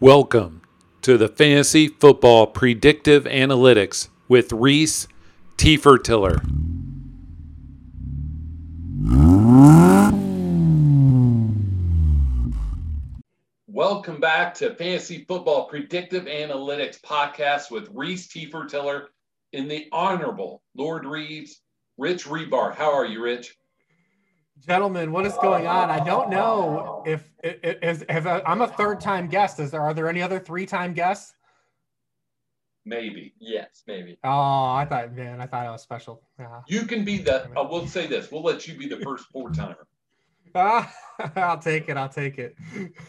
Welcome to the Fantasy Football Predictive Analytics with Rhys Tefertiller. Welcome back to Fantasy Football Predictive Analytics podcast with Rhys Tefertiller in the Honorable Lord Reeves, Rich Hribar. How are you, Rich? Gentlemen, what is going on? I don't know if, if, if, I'm a third time guest. Is there are there any other three time guests? Maybe. Yes, maybe. Oh, I thought, man, I thought I was special. Yeah. You can be the. Uh, we'll say this. We'll let you be the first four timer. Ah, I'll take it. I'll take it.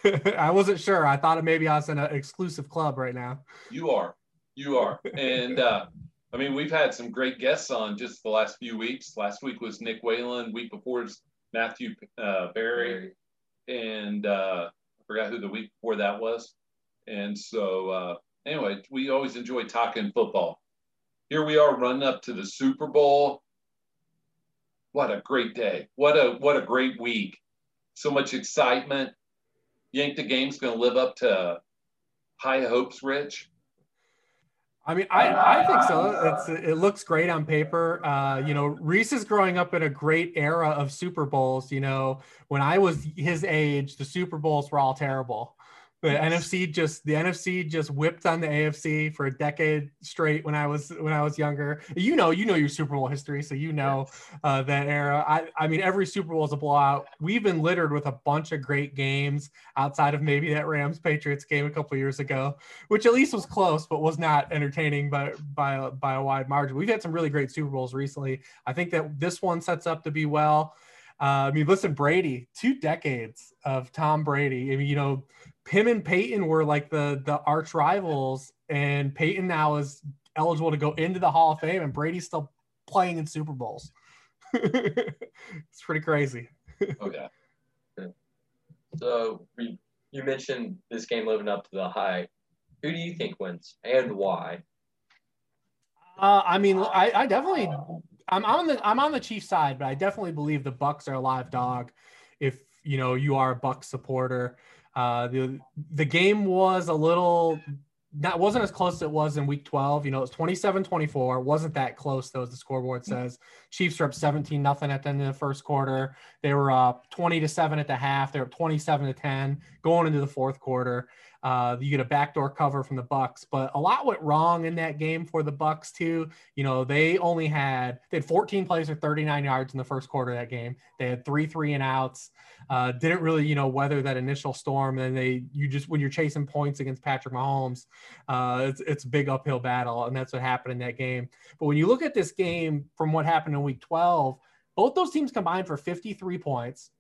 I wasn't sure. I thought maybe I was in an exclusive club right now. You are. You are. And uh, I mean, we've had some great guests on just the last few weeks. Last week was Nick Whalen. Week before is Matthew uh, Berry. And uh, I forgot who the week before that was. And so, uh, anyway, we always enjoy talking football. Here we are running up to the Super Bowl what a great day. What a what a great week. So much excitement. Think the game's going to live up to high hopes, Rich? I mean, I, I think so. It's it looks great on paper. Uh, you know, Rhys is growing up in a great era of Super Bowls. You know, when I was his age, the Super Bowls were all terrible. The yes. NFC just the NFC just whipped on the AFC for a decade straight when I was when I was younger. You know, you know your Super Bowl history, so you know uh, that era. I I mean, every Super Bowl is a blowout. We've been littered with a bunch of great games outside of maybe that Rams Patriots game a couple years ago, which at least was close, but was not entertaining by by by a wide margin. We've had some really great Super Bowls recently. I think that this one sets up to be well. Uh, I mean, listen, Brady, two decades of Tom Brady. I mean, you know, him and Peyton were like the the arch rivals, and Peyton now is eligible to go into the Hall of Fame, and Brady's still playing in Super Bowls. it's pretty crazy. okay. So you mentioned this game living up to the hype. Who do you think wins and why? Uh, I mean, I, I definitely, I'm on the I'm on the Chiefs side, but I definitely believe the Bucks are a live dog. If you know you are a Bucks supporter, uh, the the game was a little that wasn't as close as it was in week 12. You know, it was 27 24. Wasn't that close, though, as the scoreboard mm. says. Chiefs are up 17 nothing at the end of the first quarter. They were up 20 to 7 at the half. They were up 27 to 10 going into the fourth quarter. Uh, you get a backdoor cover from the Bucks, but a lot went wrong in that game for the Bucks too. You know, they only had they had 14 plays for 39 yards in the first quarter of that game. They had three three and outs. Uh, didn't really, you know, weather that initial storm. And they, you just when you're chasing points against Patrick Mahomes, uh, it's it's a big uphill battle, and that's what happened in that game. But when you look at this game from what happened in Week 12, both those teams combined for 53 points,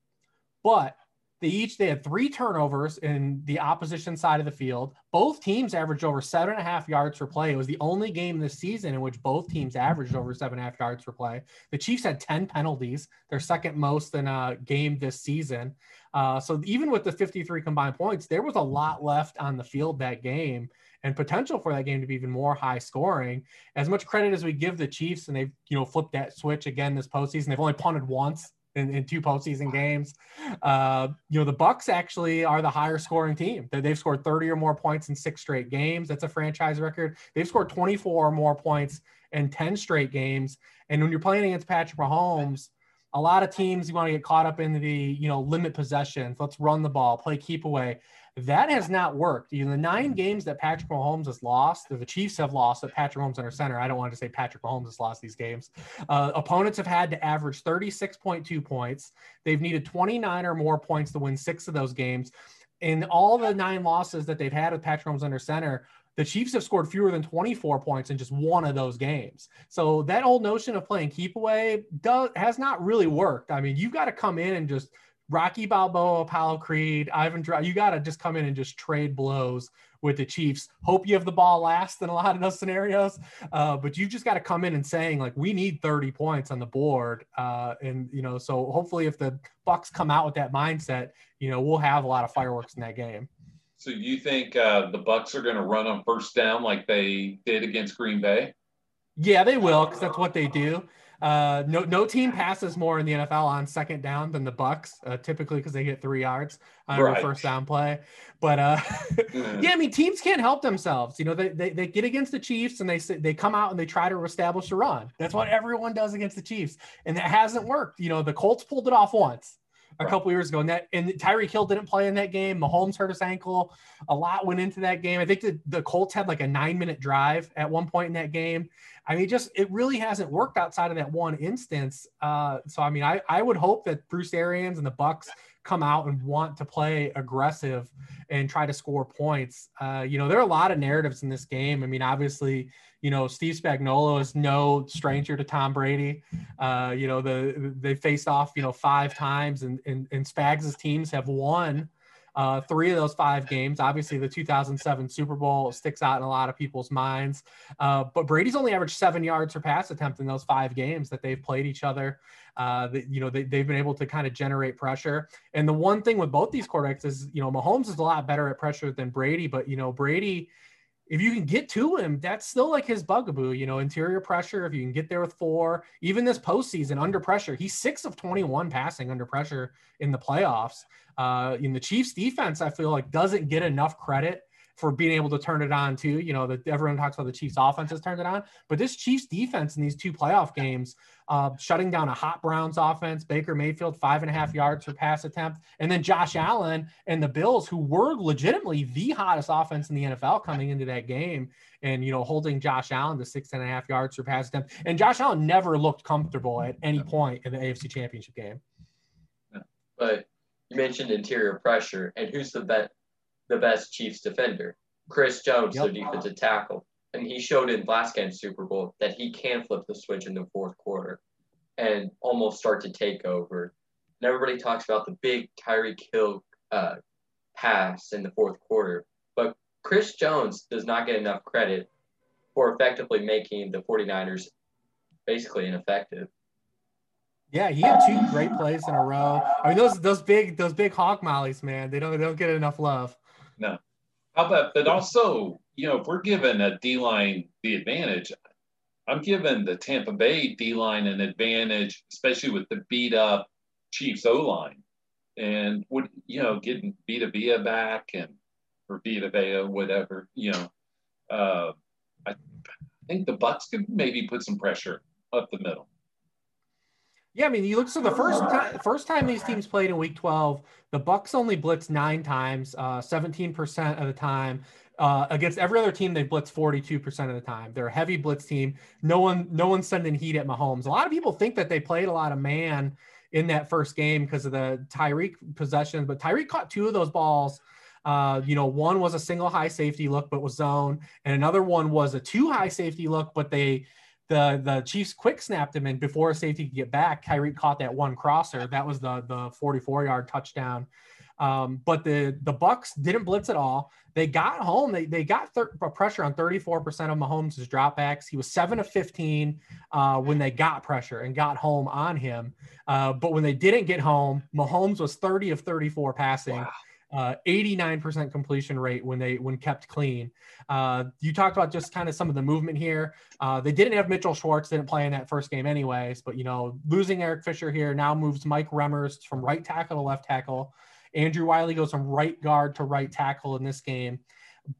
but they each they had three turnovers in the opposition side of the field. Both teams averaged over seven and a half yards per play. It was the only game this season in which both teams averaged over seven and a half yards per play. The Chiefs had 10 penalties, their second most in a game this season. Uh, so even with the 53 combined points, there was a lot left on the field that game and potential for that game to be even more high scoring. As much credit as we give the Chiefs, and they've you know flipped that switch again this postseason, they've only punted once in, in two postseason games. Uh, you know, the Bucks actually are the higher scoring team. They've scored 30 or more points in six straight games. That's a franchise record. They've scored 24 or more points in 10 straight games. And when you're playing against Patrick Mahomes, a lot of teams you want to get caught up in the you know limit possessions. Let's run the ball, play keep away. That has not worked. In the nine games that Patrick Mahomes has lost, the Chiefs have lost at Patrick Mahomes under center. I don't want to say Patrick Mahomes has lost these games. Uh, opponents have had to average 36.2 points. They've needed 29 or more points to win six of those games. In all the nine losses that they've had with Patrick Mahomes under center, the Chiefs have scored fewer than 24 points in just one of those games. So that old notion of playing keep away does has not really worked. I mean, you've got to come in and just Rocky Balboa, Apollo Creed, Ivan Drago, you got to just come in and just trade blows with the Chiefs. Hope you have the ball last in a lot of those scenarios, uh, but you just got to come in and saying like we need 30 points on the board, uh, and you know so hopefully if the Bucks come out with that mindset, you know we'll have a lot of fireworks in that game. So you think uh, the Bucks are going to run on first down like they did against Green Bay? Yeah, they will because that's what they do. Uh, no, no team passes more in the NFL on second down than the Bucks, uh, typically because they get three yards on right. first down play. But uh, yeah, I mean, teams can't help themselves. You know, they, they, they get against the Chiefs and they they come out and they try to establish a run. That's what everyone does against the Chiefs, and it hasn't worked. You know, the Colts pulled it off once a couple years ago. And that and Tyreek Hill didn't play in that game. Mahomes hurt his ankle. A lot went into that game. I think the, the Colts had like a nine minute drive at one point in that game. I mean, just it really hasn't worked outside of that one instance. Uh, so I mean, I, I would hope that Bruce Arians and the Bucks come out and want to play aggressive and try to score points. Uh, you know, there are a lot of narratives in this game. I mean, obviously, you know, Steve Spagnuolo is no stranger to Tom Brady. Uh, you know, the they faced off, you know, five times, and and, and Spags' teams have won uh, three of those five games. Obviously, the 2007 Super Bowl sticks out in a lot of people's minds. Uh, but Brady's only averaged seven yards per pass attempt in those five games that they've played each other. Uh, you know, they, they've been able to kind of generate pressure. And the one thing with both these quarterbacks is, you know, Mahomes is a lot better at pressure than Brady, but, you know, Brady – if you can get to him, that's still like his bugaboo, you know, interior pressure. If you can get there with four, even this postseason under pressure, he's six of 21 passing under pressure in the playoffs. Uh, in the Chiefs defense, I feel like doesn't get enough credit for being able to turn it on too. You know, that everyone talks about the Chiefs offense has turned it on, but this Chiefs defense in these two playoff games, uh, shutting down a hot Browns offense, Baker Mayfield, five and a half yards per pass attempt, and then Josh Allen and the Bills, who were legitimately the hottest offense in the NFL coming into that game, and you know, holding Josh Allen to six and a half yards per pass attempt. And Josh Allen never looked comfortable at any point in the AFC championship game. But you mentioned interior pressure, and who's the best the best Chiefs defender. Chris Jones, yep. their defensive tackle. And he showed in last game's Super Bowl that he can flip the switch in the fourth quarter and almost start to take over. And everybody talks about the big Tyreek Hill uh, pass in the fourth quarter. But Chris Jones does not get enough credit for effectively making the 49ers basically ineffective. Yeah, he had two great plays in a row. I mean, those those big those big hog mollies, man. They don't they don't get enough love. No. How about, but also, you know, if we're giving a D line the advantage, I'm giving the Tampa Bay D line an advantage, especially with the beat up Chiefs O line. And would you know, getting Vita Vea back and or Vita Vea, whatever, you know, uh, I think the Bucks could maybe put some pressure up the middle. Yeah, I mean, you look so the first time first time these teams played in Week 12, the Bucks only blitzed nine times, uh, 17% of the time. Uh, against every other team, they blitz 42% of the time. They're a heavy blitz team. No one, no one's sending heat at Mahomes. A lot of people think that they played a lot of man in that first game because of the Tyreek possessions, but Tyreek caught two of those balls. Uh, you know, one was a single high safety look, but was zone, and another one was a two high safety look, but they the the Chiefs quick snapped him, and before safety could get back, Kyrie caught that one crosser. That was the the 44 yard touchdown. Um, but the the Bucks didn't blitz at all. They got home. They they got thir- pressure on 34% of Mahomes' dropbacks. He was seven of 15 uh, when they got pressure and got home on him. Uh, but when they didn't get home, Mahomes was 30 of 34 passing. Wow uh, 89% completion rate when they when kept clean. Uh, you talked about just kind of some of the movement here. Uh, they didn't have Mitchell Schwartz, didn't play in that first game anyways, but you know, losing Eric Fisher here now moves Mike Remmers from right tackle to left tackle. Andrew Wylie goes from right guard to right tackle in this game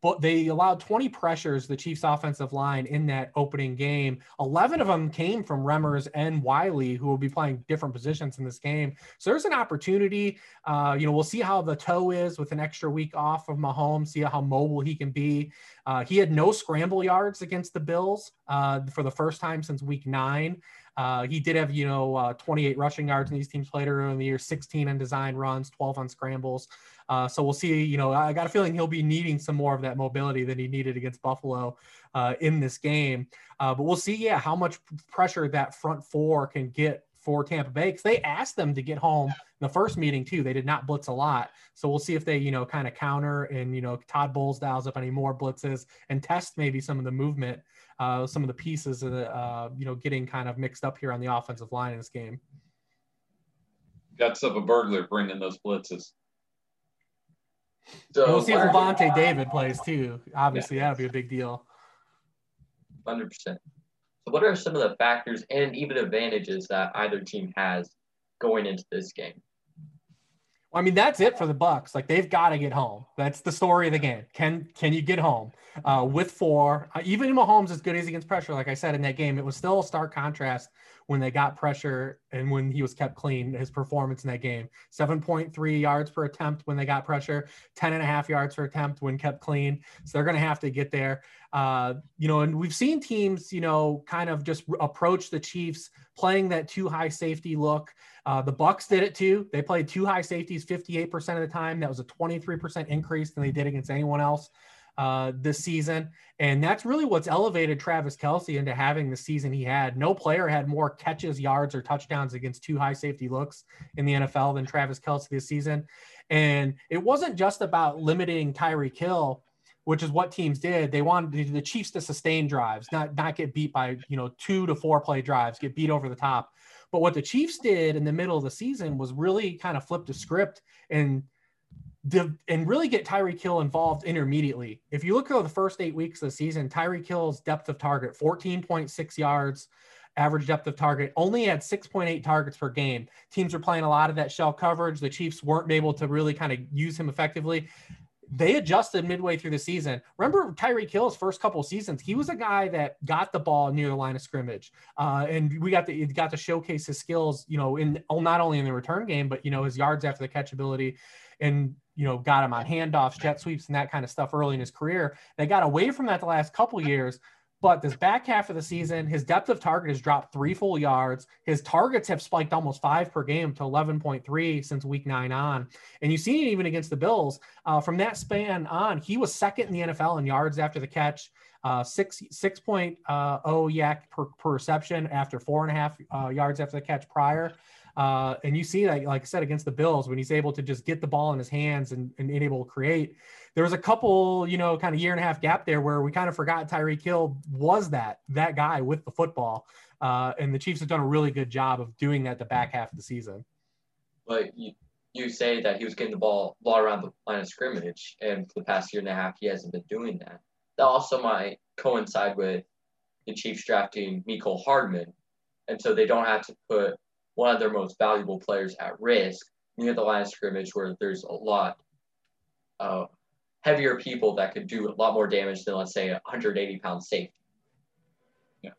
but they allowed 20 pressures the Chiefs offensive line in that opening game. 11 of them came from Remmers and Wylie, who will be playing different positions in this game. So there's an opportunity. Uh, you know, we'll see how the toe is with an extra week off of Mahomes, see how mobile he can be. Uh, he had no scramble yards against the Bills uh, for the first time since week nine. Uh, he did have, you know, uh, 28 rushing yards in these teams earlier in the year, 16 on design runs, 12 on scrambles. Uh, so we'll see. You know, I got a feeling he'll be needing some more of that mobility than he needed against Buffalo uh, in this game. Uh, but we'll see, yeah, how much pressure that front four can get for Tampa Bay because they asked them to get home in the first meeting too. They did not blitz a lot, so we'll see if they, you know, kind of counter and you know Todd Bowles dials up any more blitzes and test maybe some of the movement, uh, some of the pieces, of the, uh, you know, getting kind of mixed up here on the offensive line in this game. Guts of a burglar bringing those blitzes. So we'll see if Lavonte David plays too. Obviously, yeah. that'll be a big deal. Hundred percent. So, what are some of the factors and even advantages that either team has going into this game? I mean, that's it for the Bucks. Like they've got to get home. That's the story of the game. Can can you get home uh, with four? Uh, even Mahomes, as good as against pressure, like I said in that game, it was still a stark contrast when they got pressure and when he was kept clean. His performance in that game: seven point three yards per attempt when they got pressure, 10 and a half yards per attempt when kept clean. So they're going to have to get there. Uh, you know, and we've seen teams, you know, kind of just approach the Chiefs playing that too high safety look. Uh, the Bucks did it too. They played two high safeties 58% of the time. That was a 23% increase than they did against anyone else uh, this season. And that's really what's elevated Travis Kelce into having the season he had. No player had more catches, yards, or touchdowns against two high safety looks in the NFL than Travis Kelce this season. And it wasn't just about limiting Tyreek Hill, which is what teams did. They wanted the Chiefs to sustain drives, not not get beat by you know two to four play drives, get beat over the top. But what the Chiefs did in the middle of the season was really kind of flip the script and and really get Tyreek Hill involved intermediately. If you look at the first eight weeks of the season, Tyreek Hill's depth of target, 14.6 yards, average depth of target, only had 6.8 targets per game. Teams were playing a lot of that shell coverage. The Chiefs weren't able to really kind of use him effectively they adjusted midway through the season. Remember Tyreek Hill's first couple seasons, he was a guy that got the ball near the line of scrimmage, uh, and we got to got to showcase his skills, you know, in not only in the return game, but you know his yards after the catch ability, and you know got him on handoffs, jet sweeps, and that kind of stuff early in his career. They got away from that the last couple years, but this back half of the season, his depth of target has dropped three full yards. His targets have spiked almost five per game to 11.3 since week nine on. And you see it even against the Bills. Uh, from that span on, he was second in the NFL in yards after the catch, uh, six six point uh, oh YAC per, per reception after four and a half uh, yards after the catch prior. Uh, and you see that, like I said, against the Bills, when he's able to just get the ball in his hands and, and able to create. There was a couple, you know, kind of year and a half gap there where we kind of forgot Tyreek Hill was that that guy with the football. Uh, and the Chiefs have done a really good job of doing that the back half of the season. But you, you say that he was getting the ball ball around the line of scrimmage, and for the past year and a half, he hasn't been doing that. That also might coincide with the Chiefs drafting Mecole Hardman, and so they don't have to put one of their most valuable players at risk near the line of scrimmage where there's a lot of heavier people that could do a lot more damage than let's say a 180 pound safety. Yeah.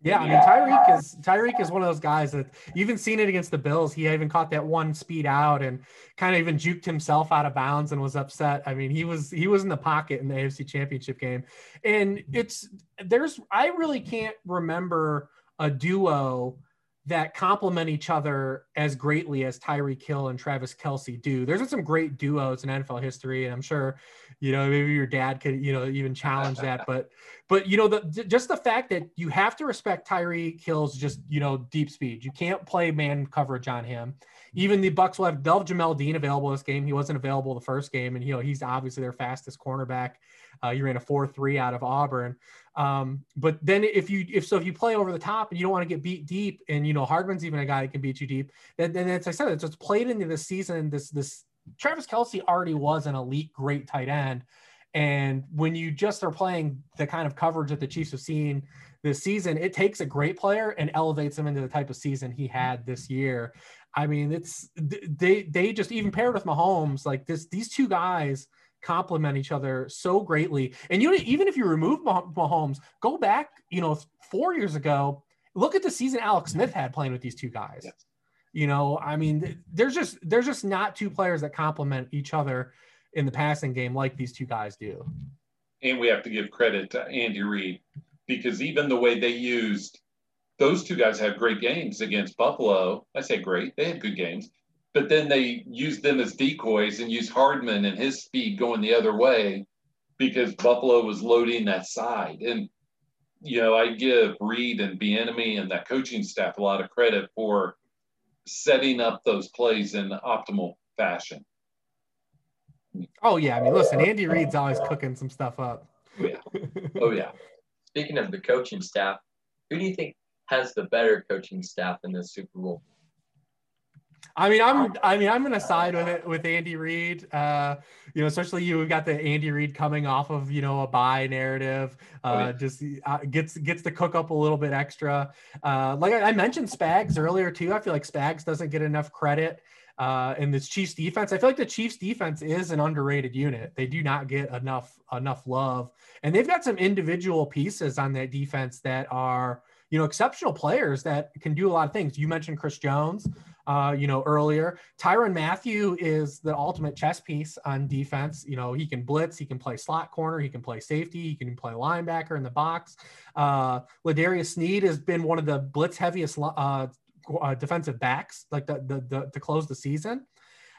Yeah, I mean Tyreek is Tyreek is one of those guys that you even seen it against the Bills. He even caught that one speed out and kind of even juked himself out of bounds and was upset. I mean, he was he was in the pocket in the AFC Championship game. And it's there's I really can't remember a duo that complement each other as greatly as Tyreek Hill and Travis Kelce do. There's been some great duos in NFL history, and I'm sure, you know, maybe your dad could, you know, even challenge that. But, but you know, the just the fact that you have to respect Tyreek Hill's just, you know, deep speed. You can't play man coverage on him. Even the Bucks will have they'll Jamel Dean available this game. He wasn't available the first game, and you know he's obviously their fastest cornerback. Uh, you ran a four three out of Auburn. Um, but then if you if so if you play over the top and you don't want to get beat deep, and you know Hardman's even a guy that can beat you deep, then, then as I said, it's just played into the season. This this Travis Kelce already was an elite, great tight end. And when you just are playing the kind of coverage that the Chiefs have seen this season, it takes a great player and elevates him into the type of season he had this year. I mean, it's they they just even paired with Mahomes, like this, these two guys complement each other so greatly. And you even if you remove Mahomes, go back, you know, four years ago, look at the season Alex Smith had playing with these two guys. Yes. You know, I mean, there's just there's just not two players that complement each other in the passing game like these two guys do. And we have to give credit to Andy Reid because even the way they used those two guys had great games against Buffalo. I say great, they had good games but then they used them as decoys and used Hardman and his speed going the other way because Buffalo was loading that side. And you know, I give Reid and Bieniemy and that coaching staff a lot of credit for setting up those plays in optimal fashion. Oh yeah, I mean, listen, Andy Reid's always cooking some stuff up. Oh yeah. Oh yeah. Speaking of the coaching staff, who do you think has the better coaching staff in the Super Bowl? I mean, I'm I mean, I'm gonna side with it with Andy Reid. Uh, you know, especially you got the Andy Reid coming off of you know a bye narrative. Uh, oh, just uh, gets gets to cook up a little bit extra. Uh, like I, I mentioned Spags earlier too. I feel like Spags doesn't get enough credit uh, in this Chiefs defense. I feel like the Chiefs defense is an underrated unit. They do not get enough enough love, and they've got some individual pieces on that defense that are you know exceptional players that can do a lot of things. You mentioned Chris Jones uh, you know, earlier. Tyrann Mathieu is the ultimate chess piece on defense. You know, he can blitz, he can play slot corner, he can play safety, he can play linebacker in the box. Uh, L'Jarius Sneed has been one of the blitz heaviest uh, uh, defensive backs, like the, the, the, to close the season.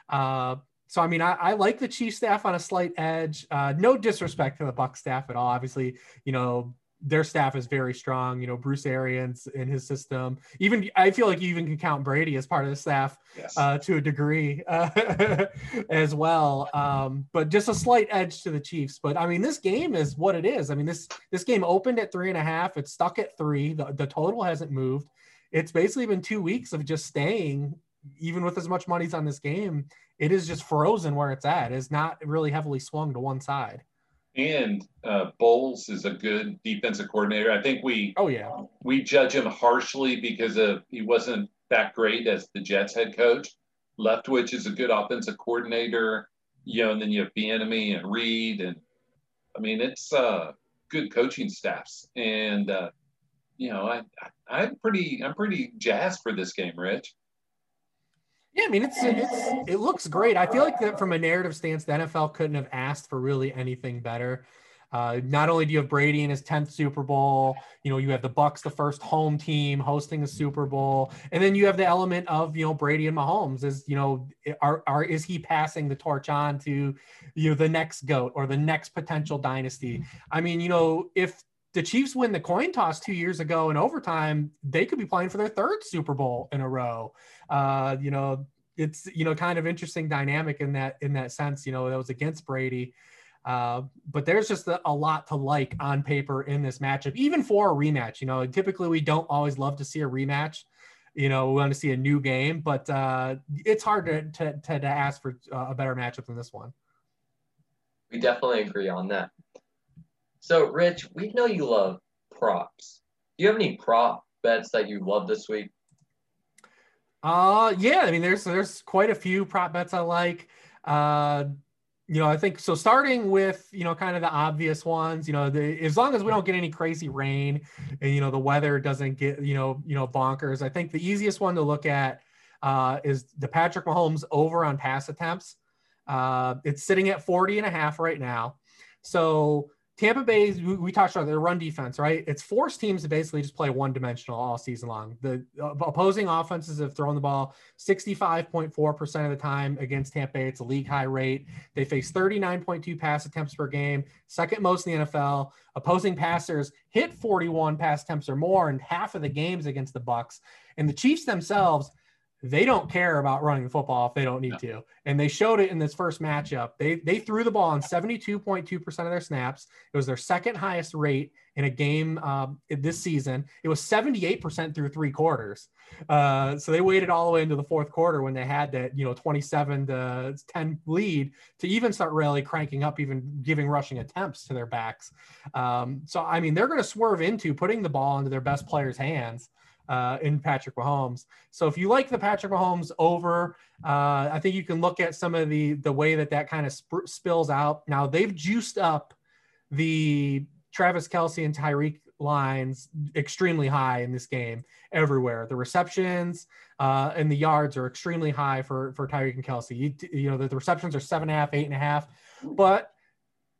Uh, so I mean, I, I, like the chief staff on a slight edge. Uh, no disrespect to the Buck staff at all. Obviously, you know their staff is very strong. You know, Bruce Arians in his system. Even I feel like you even can count Brady as part of the staff yes. uh, to a degree uh, as well. Um, but just a slight edge to the Chiefs. But I mean, this game is what it is. I mean this this game opened at three and a half. It's stuck at three. The, the total hasn't moved. It's basically been two weeks of just staying, even with as much money's on this game. It is just frozen where it's at. It's not really heavily swung to one side and uh, Bowles is a good defensive coordinator. I think we oh yeah we judge him harshly because of he wasn't that great as the Jets head coach. Leftwich is a good offensive coordinator, you know, and then you have Bieniemy and Reid, and I mean it's uh, good coaching staffs, and uh, you know I I'm pretty I'm pretty jazzed for this game, Rich. Yeah, I mean it's it's it looks great. I feel like that from a narrative stance, the NFL couldn't have asked for really anything better. Uh, not only do you have Brady in his 10th Super Bowl, you know, you have the Bucks, the first home team hosting a Super Bowl, and then you have the element of, you know, Brady and Mahomes is, you know, are, are is he passing the torch on to, you know, the next goat or the next potential dynasty? I mean, you know, if the Chiefs win the coin toss two years ago in overtime, they could be playing for their third Super Bowl in a row. Uh, you know, it's you know kind of interesting dynamic in that in that sense. You know, that was against Brady. Uh, but there's just a, a, lot to like on paper in this matchup, even for a rematch. You know, typically we don't always love to see a rematch. You know, we want to see a new game, but uh, it's hard to, to, to, to ask for uh, a better matchup than this one. We definitely agree on that. So, Rich, we know you love props. Do you have any prop bets that you love this week? Uh yeah, I mean there's there's quite a few prop bets I like. Uh you know, I think so starting with, you know, kind of the obvious ones, you know, the, as long as we don't get any crazy rain and you know the weather doesn't get, you know, you know bonkers, I think the easiest one to look at uh is the Patrick Mahomes over on pass attempts. Uh it's sitting at 40 and a half right now. So Tampa Bay, we talked about their run defense, right? It's forced teams to basically just play one dimensional all season long. The uh, opposing offenses have thrown the ball 65.4% of the time against Tampa Bay. It's a league high rate. They face 39.2 pass attempts per game, second most in the NFL. Opposing passers hit 41 pass attempts or more in half of the games against the Bucks. And the Chiefs themselves – they don't care about running the football if they don't need no. to. And they showed it in this first matchup. They they threw the ball on 72.2% of their snaps. It was their second highest rate in a game um, this season. It was 78% through three quarters. Uh, so they waited all the way into the fourth quarter when they had that, you know, 27 to 10 lead to even start really cranking up, even giving rushing attempts to their backs. Um, so, I mean, they're going to swerve into putting the ball into their best players' hands uh, in Patrick Mahomes. So if you like the Patrick Mahomes over, uh, I think you can look at some of the the way that that kind of sp- spills out. Now they've juiced up the Travis Kelce and Tyreek lines extremely high in this game everywhere. The receptions uh, and the yards are extremely high for for Tyreek and Kelce. You, you know the, the receptions are seven and a half, eight and a half, but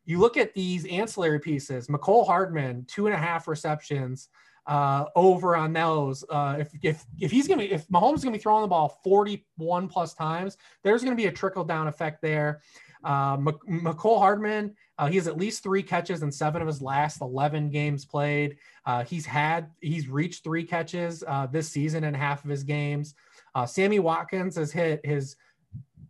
you look at these ancillary pieces. Mecole Hardman, two and a half receptions uh, over on those. Uh, if if if he's gonna be if Mahomes is gonna be throwing the ball 41 plus times, there's gonna be a trickle down effect there. Uh, Mecole Hardman, uh, he has at least three catches in seven of his last 11 games played. Uh, he's had he's reached three catches uh, this season in half of his games. Uh, Sammy Watkins has hit his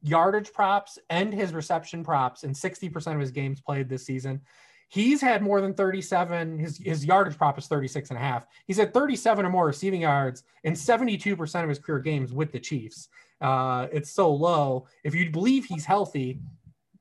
yardage props and his reception props in 60% of his games played this season. He's had more than 37. His, his yardage prop is 36 and a half. He's had 37 or more receiving yards in 72% of his career games with the Chiefs. uh, it's so low. If you believe he's healthy,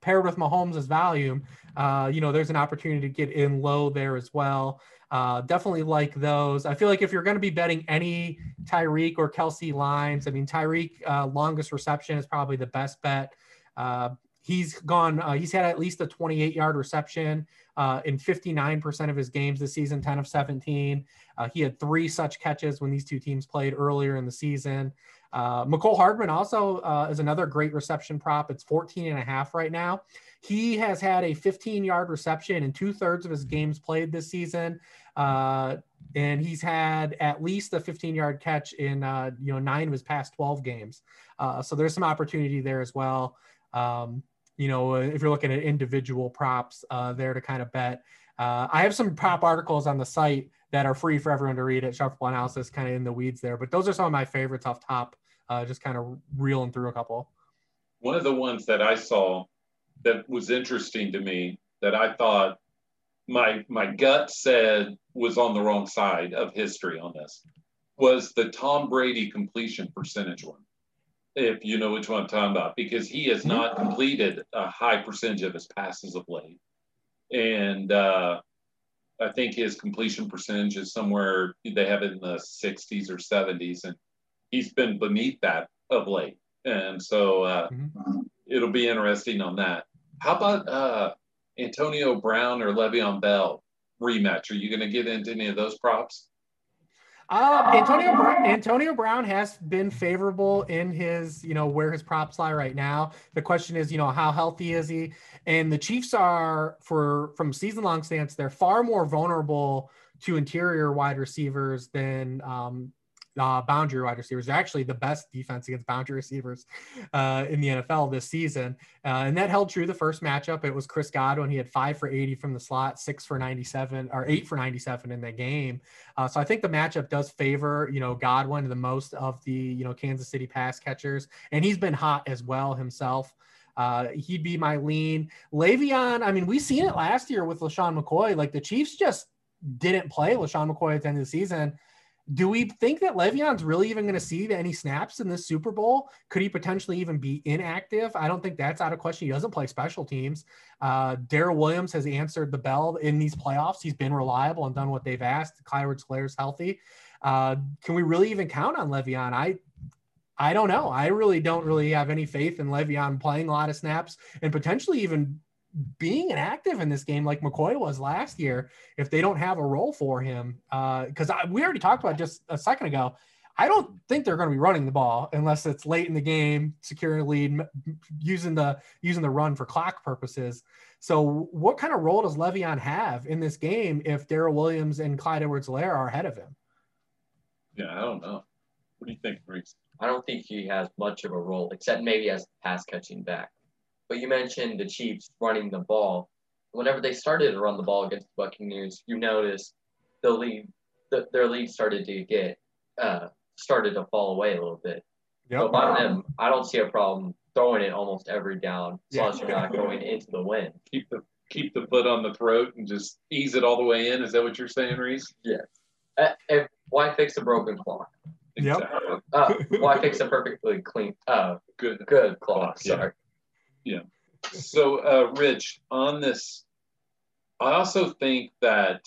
paired with Mahomes' volume, uh, you know, there's an opportunity to get in low there as well. Uh, definitely like those. I feel like if you're going to be betting any Tyreek or Kelce lines, I mean, Tyreek uh, longest reception is probably the best bet. Uh, he's gone, uh, he's had at least a 28 yard reception uh, in 59% of his games this season, 10 of 17. Uh, he had three such catches when these two teams played earlier in the season. Uh, Mecole Hardman also uh, is another great reception prop. It's 14 and a half right now. He has had a 15 yard reception in two thirds of his games played this season. Uh, and he's had at least a 15 yard catch in, uh, you know, nine of his past 12 games. Uh, so there's some opportunity there as well. Um, you know, if you're looking at individual props uh, there to kind of bet. I have some prop articles on the site that are free for everyone to read at Sharp Analysis, kind of in the weeds there. But those are some of my favorites off top uh, just kind of reeling through a couple. One of the ones that I saw that was interesting to me that I thought my my gut said was on the wrong side of history on this was the Tom Brady completion percentage one. If you know which one I'm talking about, because he has not completed a high percentage of his passes of late. And uh, I think his completion percentage is somewhere they have it in the 60s or 70s. And he's been beneath that of late. And so uh, mm-hmm. it'll be interesting on that. How about uh, Antonio Brown or Le'Veon Bell rematch? Are you going to get into any of those props? Uh, Antonio Brown, Antonio Brown has been favorable in his, you know, where his props lie right now. The question is, you know, how healthy is he? And the Chiefs are, for from season long stance, they're far more vulnerable to interior wide receivers than um, uh, boundary wide receivers. They're actually the best defense against boundary receivers uh, in the NFL this season. Uh, and that held true the first matchup. It was Chris Godwin. He had five for 80 from the slot, six for 97, or eight for 97 in the game. Uh, so I think the matchup does favor, you know, Godwin the most of the, you know, Kansas City pass catchers. And he's been hot as well himself. Uh, he'd be my lean. Le'Veon, I mean, we seen it last year with LeSean McCoy. Like the Chiefs just didn't play LeSean McCoy at the end of the season do we think that Le'Veon's really even going to see any snaps in this Super Bowl? Could he potentially even be inactive? I don't think that's out of question. He doesn't play special teams. Uh, Darrel Williams has answered the bell in these playoffs. He's been reliable and done what they've asked. Clyde Edwards-Helaire's healthy. Uh, can we really even count on Le'Veon? I I don't know. I really don't really have any faith in Le'Veon playing a lot of snaps and potentially even being an active in this game like McCoy was last year if they don't have a role for him. Because uh, we already talked about just a second ago. I don't think they're going to be running the ball unless it's late in the game, securing a lead, using the using the run for clock purposes. So, what kind of role does Le'Veon have in this game if Darrel Williams and Clyde Edwards-Helaire are ahead of him? Yeah, I don't know. What do you think, Rhys? I don't think he has much of a role, except maybe as pass catching back. But you mentioned the Chiefs running the ball. Whenever they started to run the ball against the Buccaneers, you noticed the lead, the, their lead started to get uh, started to fall away a little bit. Yep. But by them, I don't see a problem throwing it almost every down as long as you're not going into the wind. Keep the keep the foot on the throat and just ease it all the way in. Is that what you're saying, Rhys? Yeah. Uh, if, why fix a broken clock? Exactly. Yep. Uh, why fix a perfectly clean, uh, good, good clock? Sorry. Yeah. So, uh, Rich, on this, I also think that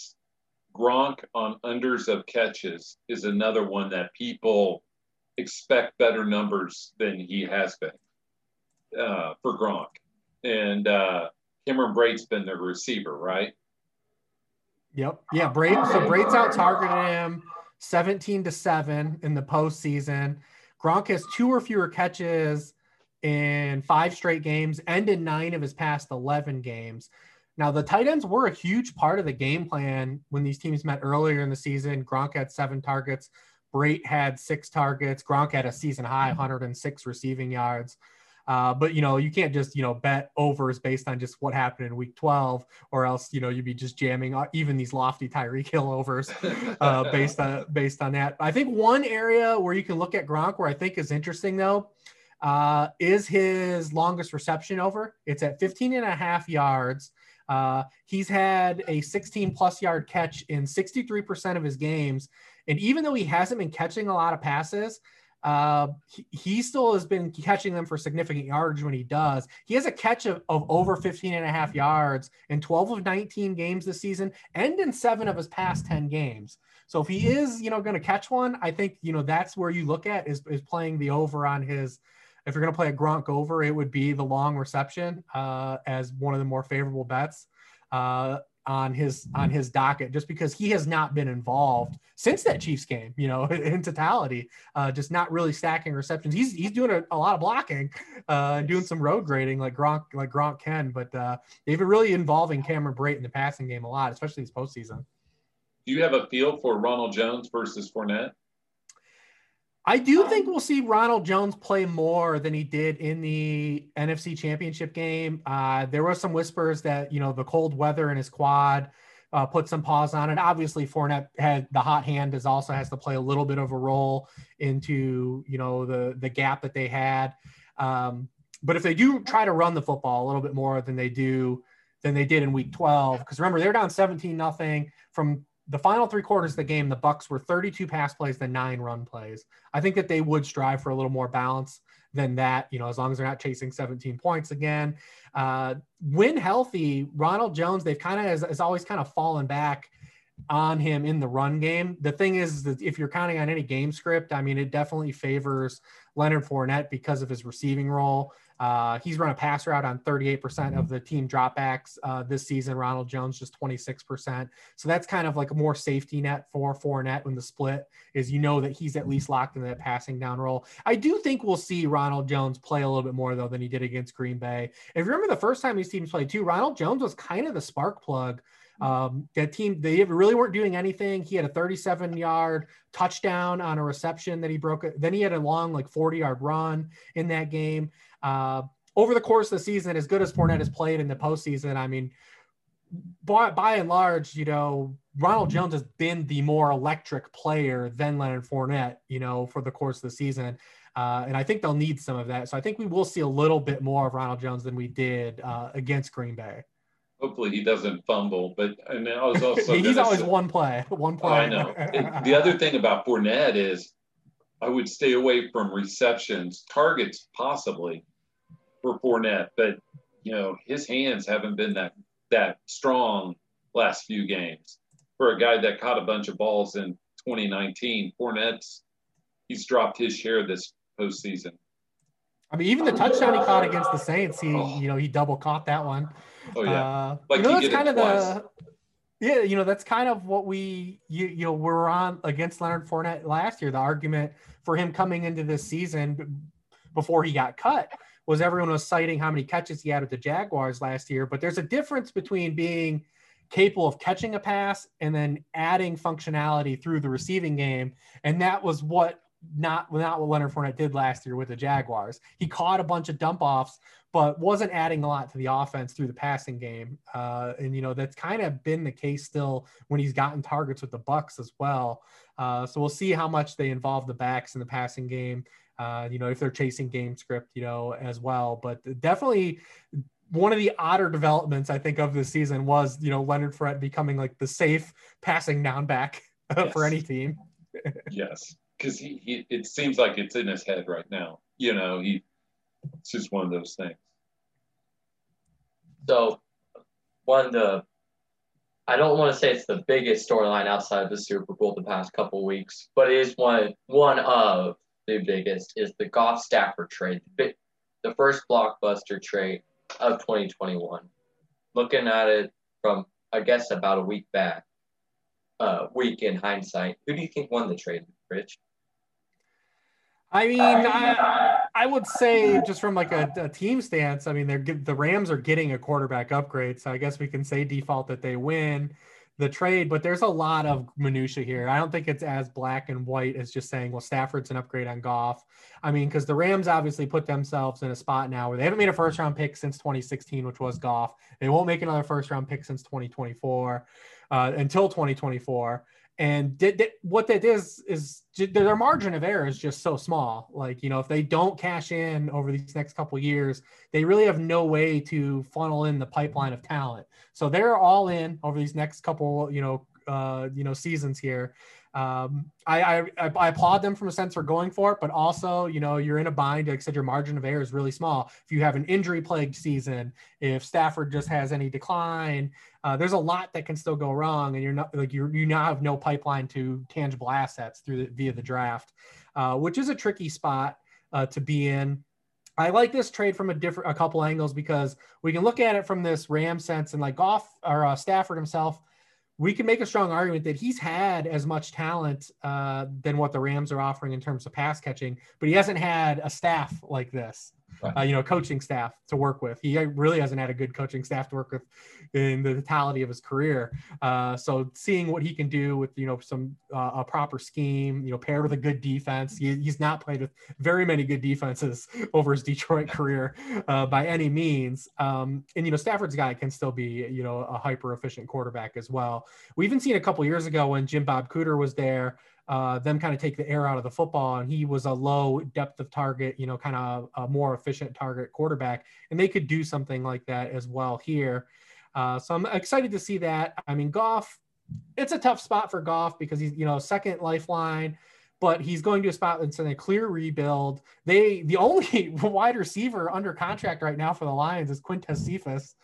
Gronk on unders of catches is another one that people expect better numbers than he has been uh, for Gronk. And uh, Cameron Brate's been the receiver, right? Yep. Yeah. Brate. So Brate's out targeting him 17 to 7 in the postseason. Gronk has two or fewer catches in five straight games and in nine of his past 11 games. Now, the tight ends were a huge part of the game plan when these teams met earlier in the season. Gronk had seven targets, Brate had six targets, Gronk had a season high 106 receiving yards. Uh, but you know, you can't just you know bet overs based on just what happened in week 12, or else you know you'd be just jamming even these lofty Tyreek Hill overs uh, based on based on that. I think one area where you can look at Gronk where I think is interesting though uh, is his longest reception over. It's at 15 and a half yards. Uh, he's had a 16 plus yard catch in 63% of his games. And even though he hasn't been catching a lot of passes, uh, he, he, still has been catching them for significant yardage when he does. He has a catch of, of over 15 and a half yards in 12 of 19 games this season and in seven of his past 10 games. So if he is, you know, going to catch one, I think, you know, that's where you look at is, is playing the over on his, if you're going to play a Gronk over, it would be the long reception uh, as one of the more favorable bets. Uh, on his on his docket just because he has not been involved since that Chiefs game, you know, in totality. Uh, just not really stacking receptions. He's he's doing a, a lot of blocking, uh, doing some road grading like Gronk like Gronk can, but uh, they've been really involving Cameron Brate in the passing game a lot, especially this postseason. Do you have a feel for Ronald Jones versus Fournette? I do think we'll see Ronald Jones play more than he did in the NFC Championship game. Uh, there were some whispers that you know the cold weather in his quad uh, put some pause on it. Obviously, Fournette had the hot hand is also has to play a little bit of a role into you know the the gap that they had. Um, but if they do try to run the football a little bit more than they do than they did in Week 12, because remember they're down 17 nothing from the final three quarters of the game, the Bucks were 32 pass plays to nine run plays. I think that they would strive for a little more balance than that, you know, as long as they're not chasing 17 points again. Uh, when healthy, Ronald Jones, they've kind of has, has, always kind of fallen back on him in the run game. The thing is that if you're counting on any game script, I mean, it definitely favors Leonard Fournette because of his receiving role. Uh, he's run a pass route on 38% of the team dropbacks uh, this season. Ronald Jones just 26%. So that's kind of like a more safety net for Fournette when the split is you know that he's at least locked in that passing down role. I do think we'll see Ronald Jones play a little bit more though than he did against Green Bay. If you remember the first time these teams played too, Ronald Jones was kind of the spark plug um, that team, they really weren't doing anything. He had a 37 yard touchdown on a reception that he broke. Then he had a long, like 40 yard run in that game. Uh, over the course of the season, as good as Fournette has played in the postseason, I mean, by, by and large, you know, Ronald Jones has been the more electric player than Leonard Fournette, you know, for the course of the season. Uh, and I think they'll need some of that. So I think we will see a little bit more of Ronald Jones than we did uh, against Green Bay. Hopefully he doesn't fumble, but and I was also he's always say, one play, one play. I know. the other thing about Fournette is I would stay away from receptions, targets possibly for Fournette, but you know his hands haven't been that that strong last few games. For a guy that caught a bunch of balls in 2019, Fournette's he's dropped his share this postseason. I mean, even the touchdown he caught against the Saints, he oh. you know he double caught that one. Oh yeah, uh, like you know that's kind of the yeah, you know, that's kind of what we you, you know we're on against Leonard Fournette last year. The argument for him coming into this season before he got cut was everyone was citing how many catches he had with the Jaguars last year. But there's a difference between being capable of catching a pass and then adding functionality through the receiving game, and that was what not not what Leonard Fournette did last year with the Jaguars. He caught a bunch of dump offs, but wasn't adding a lot to the offense through the passing game. Uh, and you know that's kind of been the case still when he's gotten targets with the Bucks as well. Uh, so we'll see how much they involve the backs in the passing game. Uh, you know if they're chasing game script, you know as well. But definitely one of the odder developments I think of this season was you know Leonard Fournette becoming like the safe passing down back yes. for any team. yes because he, he it seems like it's in his head right now. You know, he it's just one of those things. So one of the I don't want to say it's the biggest storyline outside of the Super Bowl the past couple weeks, but it is one one of the biggest is the Goff Stafford trade, the, the first blockbuster trade of 2021. Looking at it from I guess about a week back, uh, week in hindsight, who do you think won the trade, Rich? I mean, I, I would say just from like a, a, team stance, I mean, they're the Rams are getting a quarterback upgrade, so I guess we can say default that they win the trade. But there's a lot of minutia here. I don't think it's as black and white as just saying, well, Stafford's an upgrade on Goff. I mean, because the Rams obviously put themselves in a spot now where they haven't made a first round pick since 2016, which was Goff. They won't make another first round pick since 2024 uh, until 2024 and did, did, what that is is their margin of error is just so small. Like you know if they don't cash in over these next couple years they really have no way to funnel in the pipeline of talent. So they're all in over these next couple you know uh, you know seasons here um, I, I, I applaud them from a sense for going for it, but also, you know, you're in a bind. Like I said, your margin of error is really small. If you have an injury plagued season, if Stafford just has any decline, uh, there's a lot that can still go wrong, and you're not like you you now have no pipeline to tangible assets through the, via the draft, uh, which is a tricky spot uh, to be in. I like this trade from a different a couple angles because we can look at it from this Ram sense and like off or uh, Stafford himself we can make a strong argument that he's had as much talent uh, than what the Rams are offering in terms of pass catching, but he hasn't had a staff like this right. uh, you know, coaching staff to work with. He really hasn't had a good coaching staff to work with in the totality of his career. Uh, so seeing what he can do with, you know, some uh, a proper scheme, you know, paired with a good defense. He, he's not played with very many good defenses over his Detroit career uh, by any means. Um, and you know, Stafford's guy can still be, you know, a hyper efficient quarterback as well. We even seen a couple years ago when Jim Bob Cooter was there uh, them kind of take the air out of the football. And he was a low depth of target, you know, kind of a more efficient target quarterback. And they could do something like that as well here. Uh, so I'm excited to see that. I mean, Goff, it's a tough spot for Goff because he's, you know, second lifeline but he's going to a spot that's in a clear rebuild. They the only wide receiver under contract right now for the Lions is Quintez Cephus.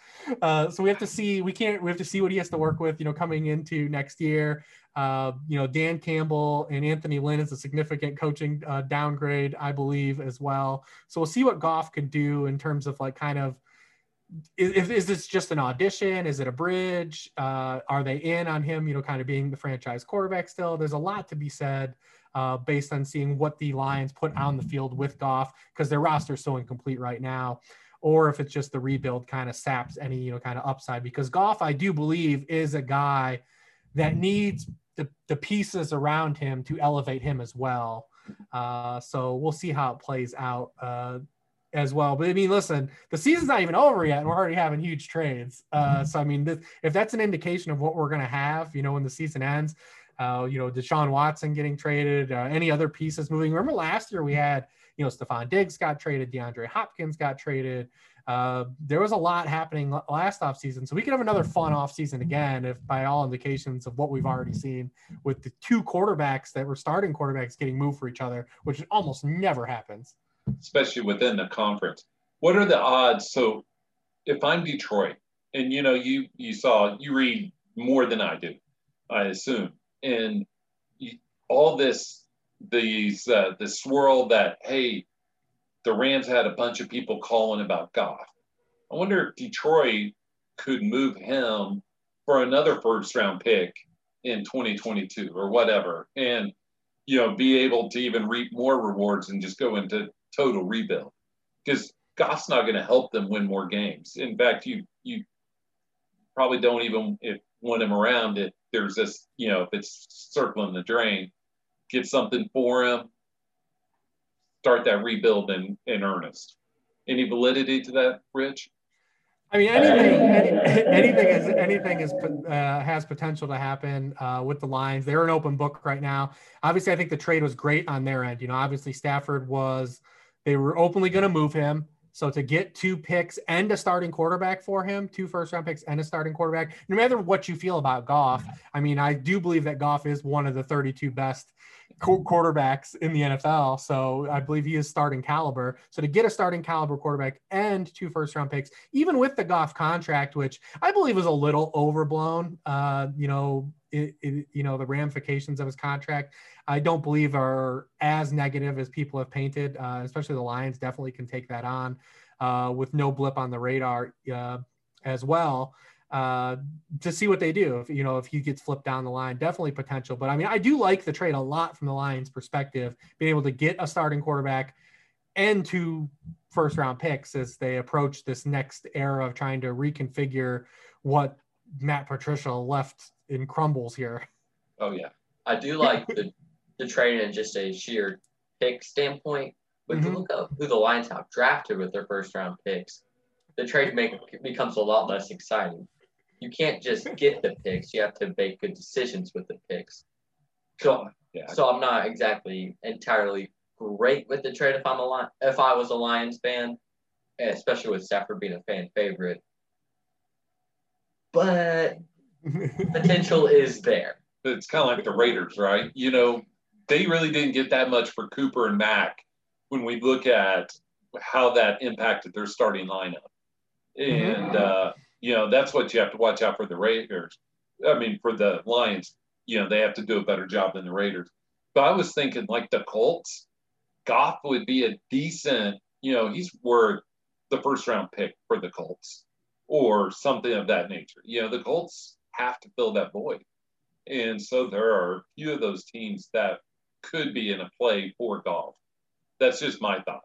Uh, so we have to see we can't we have to see what he has to work with, you know, coming into next year. Uh, you know, Dan Campbell and Anthony Lynn is a significant coaching uh, downgrade, I believe, as well. So we'll see what Goff can do in terms of like kind of is, is this just an audition? Is it a bridge? Uh, are they in on him, you know, kind of being the franchise quarterback still? There's a lot to be said uh, based on seeing what the Lions put on the field with Goff because their roster is so incomplete right now. Or if it's just the rebuild kind of saps any, you know, kind of upside because Goff, I do believe, is a guy that needs the, the pieces around him to elevate him as well. Uh, so we'll see how it plays out uh, as well. But I mean, listen, the season's not even over yet, and we're already having huge trades. Uh, so I mean, this, if that's an indication of what we're going to have, you know, when the season ends, uh, you know, Deshaun Watson getting traded, uh, any other pieces moving. Remember last year we had, you know, Stefon Diggs got traded, DeAndre Hopkins got traded. Uh, there was a lot happening last offseason. So we could have another fun offseason again if by all indications of what we've already seen with the two quarterbacks that were starting quarterbacks getting moved for each other, which almost never happens. Especially within the conference. What are the odds? So if I'm Detroit and you know you you saw you read more than I do, I assume. And all this these uh, the swirl that hey the Rams had a bunch of people calling about Goff. I wonder if Detroit could move him for another first round pick in 2022 or whatever, and you know be able to even reap more rewards and just go into total rebuild because Goff's not going to help them win more games. In fact, you you probably don't even if want him around if there's this you know if it's circling the drain, get something for him, start that rebuild in, in earnest. Any validity to that, Rich? I mean, anything, any, anything is anything is uh, has potential to happen uh, with the Lions. They're an open book right now. Obviously, I think the trade was great on their end. You know, obviously Stafford was they were openly going to move him. So to get two picks and a starting quarterback for him, two first round picks and a starting quarterback, no matter what you feel about Goff, I mean, I do believe that Goff is one of the 32 best quarterbacks in the NFL. So I believe he is starting caliber. So to get a starting caliber quarterback and two first round picks, even with the Goff contract, which I believe was a little overblown, uh, you know, it, it, you know, the ramifications of his contract, I don't believe are as negative as people have painted, uh, especially the Lions definitely can take that on uh, with no blip on the radar uh, as well uh, to see what they do. If you know if he gets flipped down the line, definitely potential. But I mean, I do like the trade a lot from the Lions' perspective, being able to get a starting quarterback and two first round picks as they approach this next era of trying to reconfigure what Matt Patricia left in crumbles here. Oh yeah, I do like the the trade in just a sheer pick standpoint. But mm-hmm. to look up who the Lions have drafted with their first round picks, the trade make, becomes a lot less exciting you can't just get the picks. You have to make good decisions with the picks. So, yeah. so I'm not exactly entirely great with the trade if I'm a Lion, if I was a Lions fan, especially with Stafford being a fan favorite. But potential is there. it's kind of like the Raiders, right? You know, they really didn't get that much for Cooper and Mack when we look at how that impacted their starting lineup. And, mm-hmm. uh, you know, that's what you have to watch out for the Raiders. I mean, for the Lions, you know, they have to do a better job than the Raiders. But I was thinking, like the Colts, Goff would be a decent, you know, he's worth the first round pick for the Colts or something of that nature. You know, the Colts have to fill that void. And so there are a few of those teams that could be in a play for Goff. That's just my thought.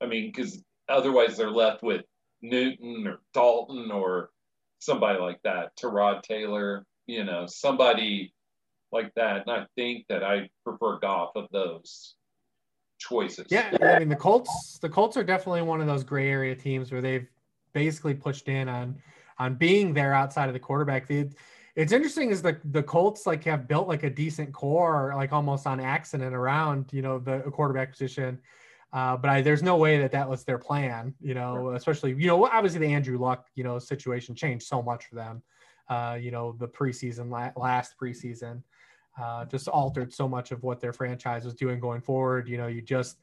I mean, because otherwise they're left with Newton or Dalton or somebody like that, Tyrod Taylor, you know, somebody like that. And I think that I prefer Goff of those choices. Yeah, I mean the Colts. The Colts are definitely one of those gray area teams where they've basically pushed in on on being there outside of the quarterback. The, it's interesting is the the Colts like have built like a decent core, like almost on accident around you know the quarterback position. Uh, but I, there's no way that that was their plan, you know, especially, you know, obviously the Andrew Luck, you know, situation changed so much for them. Uh, you know, the preseason, last preseason, uh, just altered so much of what their franchise was doing going forward. You know, you just,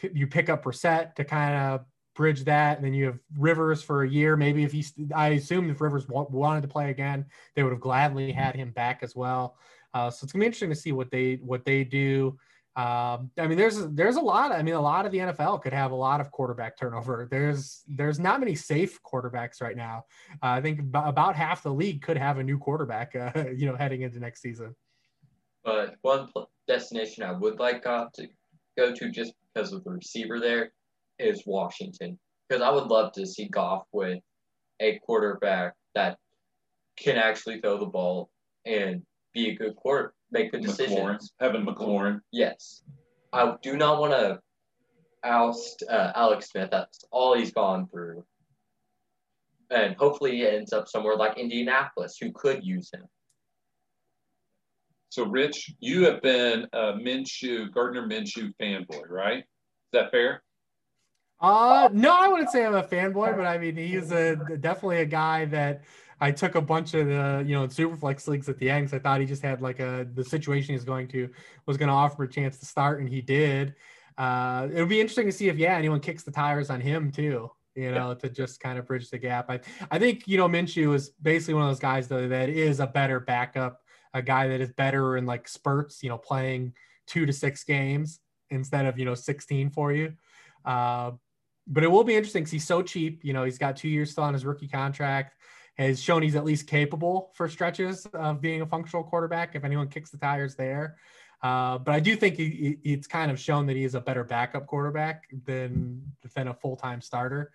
you pick up Brissett to kind of bridge that. And then you have Rivers for a year. Maybe if he, I assume if Rivers wanted to play again, they would have gladly had him back as well. Uh, so it's gonna be interesting to see what they what they do. Um, I mean, there's there's a lot. I mean, a lot of the NFL could have a lot of quarterback turnover. There's there's not many safe quarterbacks right now. Uh, I think about half the league could have a new quarterback. Uh, you know, heading into next season. But one destination I would like Goff to go to just because of the receiver there is Washington. Because I would love to see Goff with a quarterback that can actually throw the ball and be a good quarter make good decisions. McLaurin, Evan McLaurin. Yes. I do not want to oust uh, Alex Smith. That's all he's gone through. And hopefully he ends up somewhere like Indianapolis, who could use him. So, Rich, you have been a Minshew, Gardner Minshew fanboy, right? Is that fair? Uh, no, I wouldn't say I'm a fanboy, but I mean, he's a definitely a guy that I took a bunch of the, you know, Superflex leagues at the end because I thought he just had like a the situation he's going to was going to offer a chance to start, and he did. Uh, it'll be interesting to see if yeah anyone kicks the tires on him too. You know, yeah. to just kind of bridge the gap. I I think you know Minshew is basically one of those guys though that is a better backup, a guy that is better in like spurts. You know, playing two to six games instead of you know 16 for you. Uh, but it will be interesting because he's so cheap. You know, he's got two years still on his rookie contract has shown he's at least capable for stretches of being a functional quarterback if anyone kicks the tires there. Uh, but I do think he, it's kind of shown that he is a better backup quarterback than than a full time starter.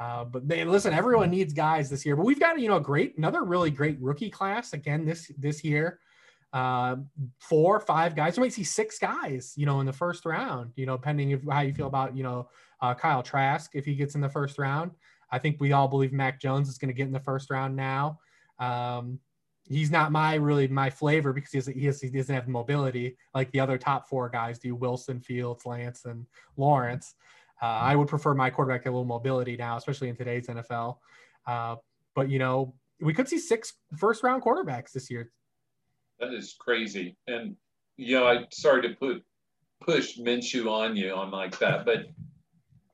Uh, but they, listen, everyone needs guys this year. But we've got you know a great, another really great rookie class again this this year. Uh, four, five guys. You might see six guys, you know, in the first round. You know, depending if how you feel about you know uh, Kyle Trask if he gets in the first round. I think we all believe Mac Jones is going to get in the first round now. Um, he's not my really my flavor because he, has, he, has, he doesn't have mobility like the other top four guys do Wilson, Fields, Lance, and Lawrence. Uh, I would prefer my quarterback a little mobility now, especially in today's NFL. Uh, but you know, we could see six first round quarterbacks this year. That is crazy. And you know, I sorry to put push Minshew on you on like that, but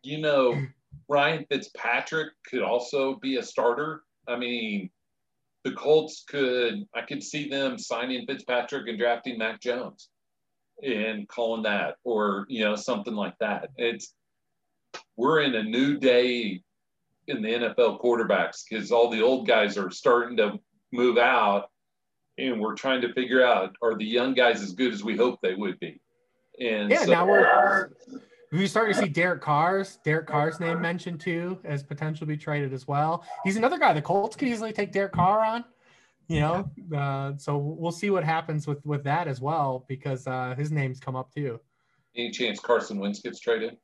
you know, Ryan Fitzpatrick could also be a starter. I mean, the Colts could, I could see them signing Fitzpatrick and drafting Mac Jones and calling that, or, you know, something like that. It's, we're in a new day in the NFL quarterbacks because all the old guys are starting to move out and we're trying to figure out are the young guys as good as we hope they would be? And yeah, so, now we're we starting to see Derek Carr's Derek Carr's name mentioned too as potentially be traded as well. He's another guy the Colts could easily take Derek Carr on. You know, uh, so we'll see what happens with with that as well because uh, his name's come up too. Any chance Carson Wentz gets traded?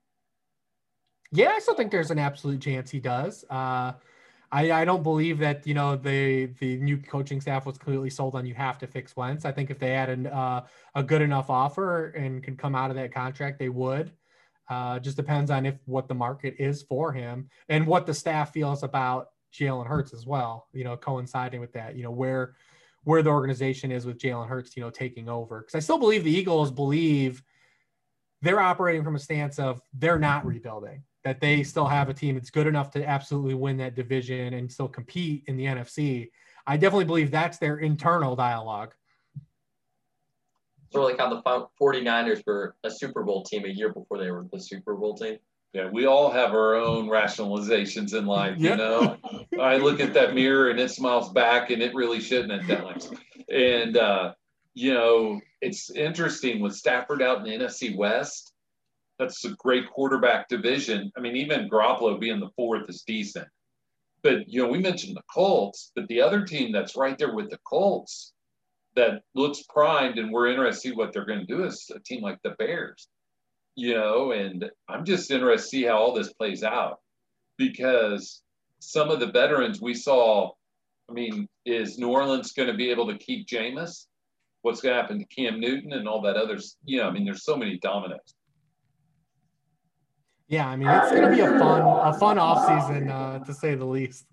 Yeah, I still think there's an absolute chance he does. Uh, I, I don't believe that you know the the new coaching staff was completely sold on you have to fix Wentz. I think if they had an, uh, a good enough offer and could come out of that contract, they would. Uh, just depends on if what the market is for him and what the staff feels about Jalen Hurts as well. You know, coinciding with that, you know, where where the organization is with Jalen Hurts, you know, taking over. Because I still believe the Eagles believe they're operating from a stance of they're not rebuilding, that they still have a team that's good enough to absolutely win that division and still compete in the NFC. I definitely believe that's their internal dialogue. Sort of like how the 49ers were a Super Bowl team a year before they were the Super Bowl team. Yeah, we all have our own rationalizations in life, you know. I look at that mirror and it smiles back and it really shouldn't at times. And uh, you know, it's interesting with Stafford out in the NFC West. That's a great quarterback division. I mean, even Garoppolo being the fourth is decent. But you know, we mentioned the Colts, but the other team that's right there with the Colts that looks primed and we're interested to see what they're going to do is a team like the Bears. You know, and I'm just interested to see how all this plays out because some of the veterans we saw, I mean, is New Orleans going to be able to keep Jameis? What's going to happen to Cam Newton and all that others? You know, I mean, there's so many dominoes. Yeah, I mean it's going to be a fun a fun off season uh, to say the least.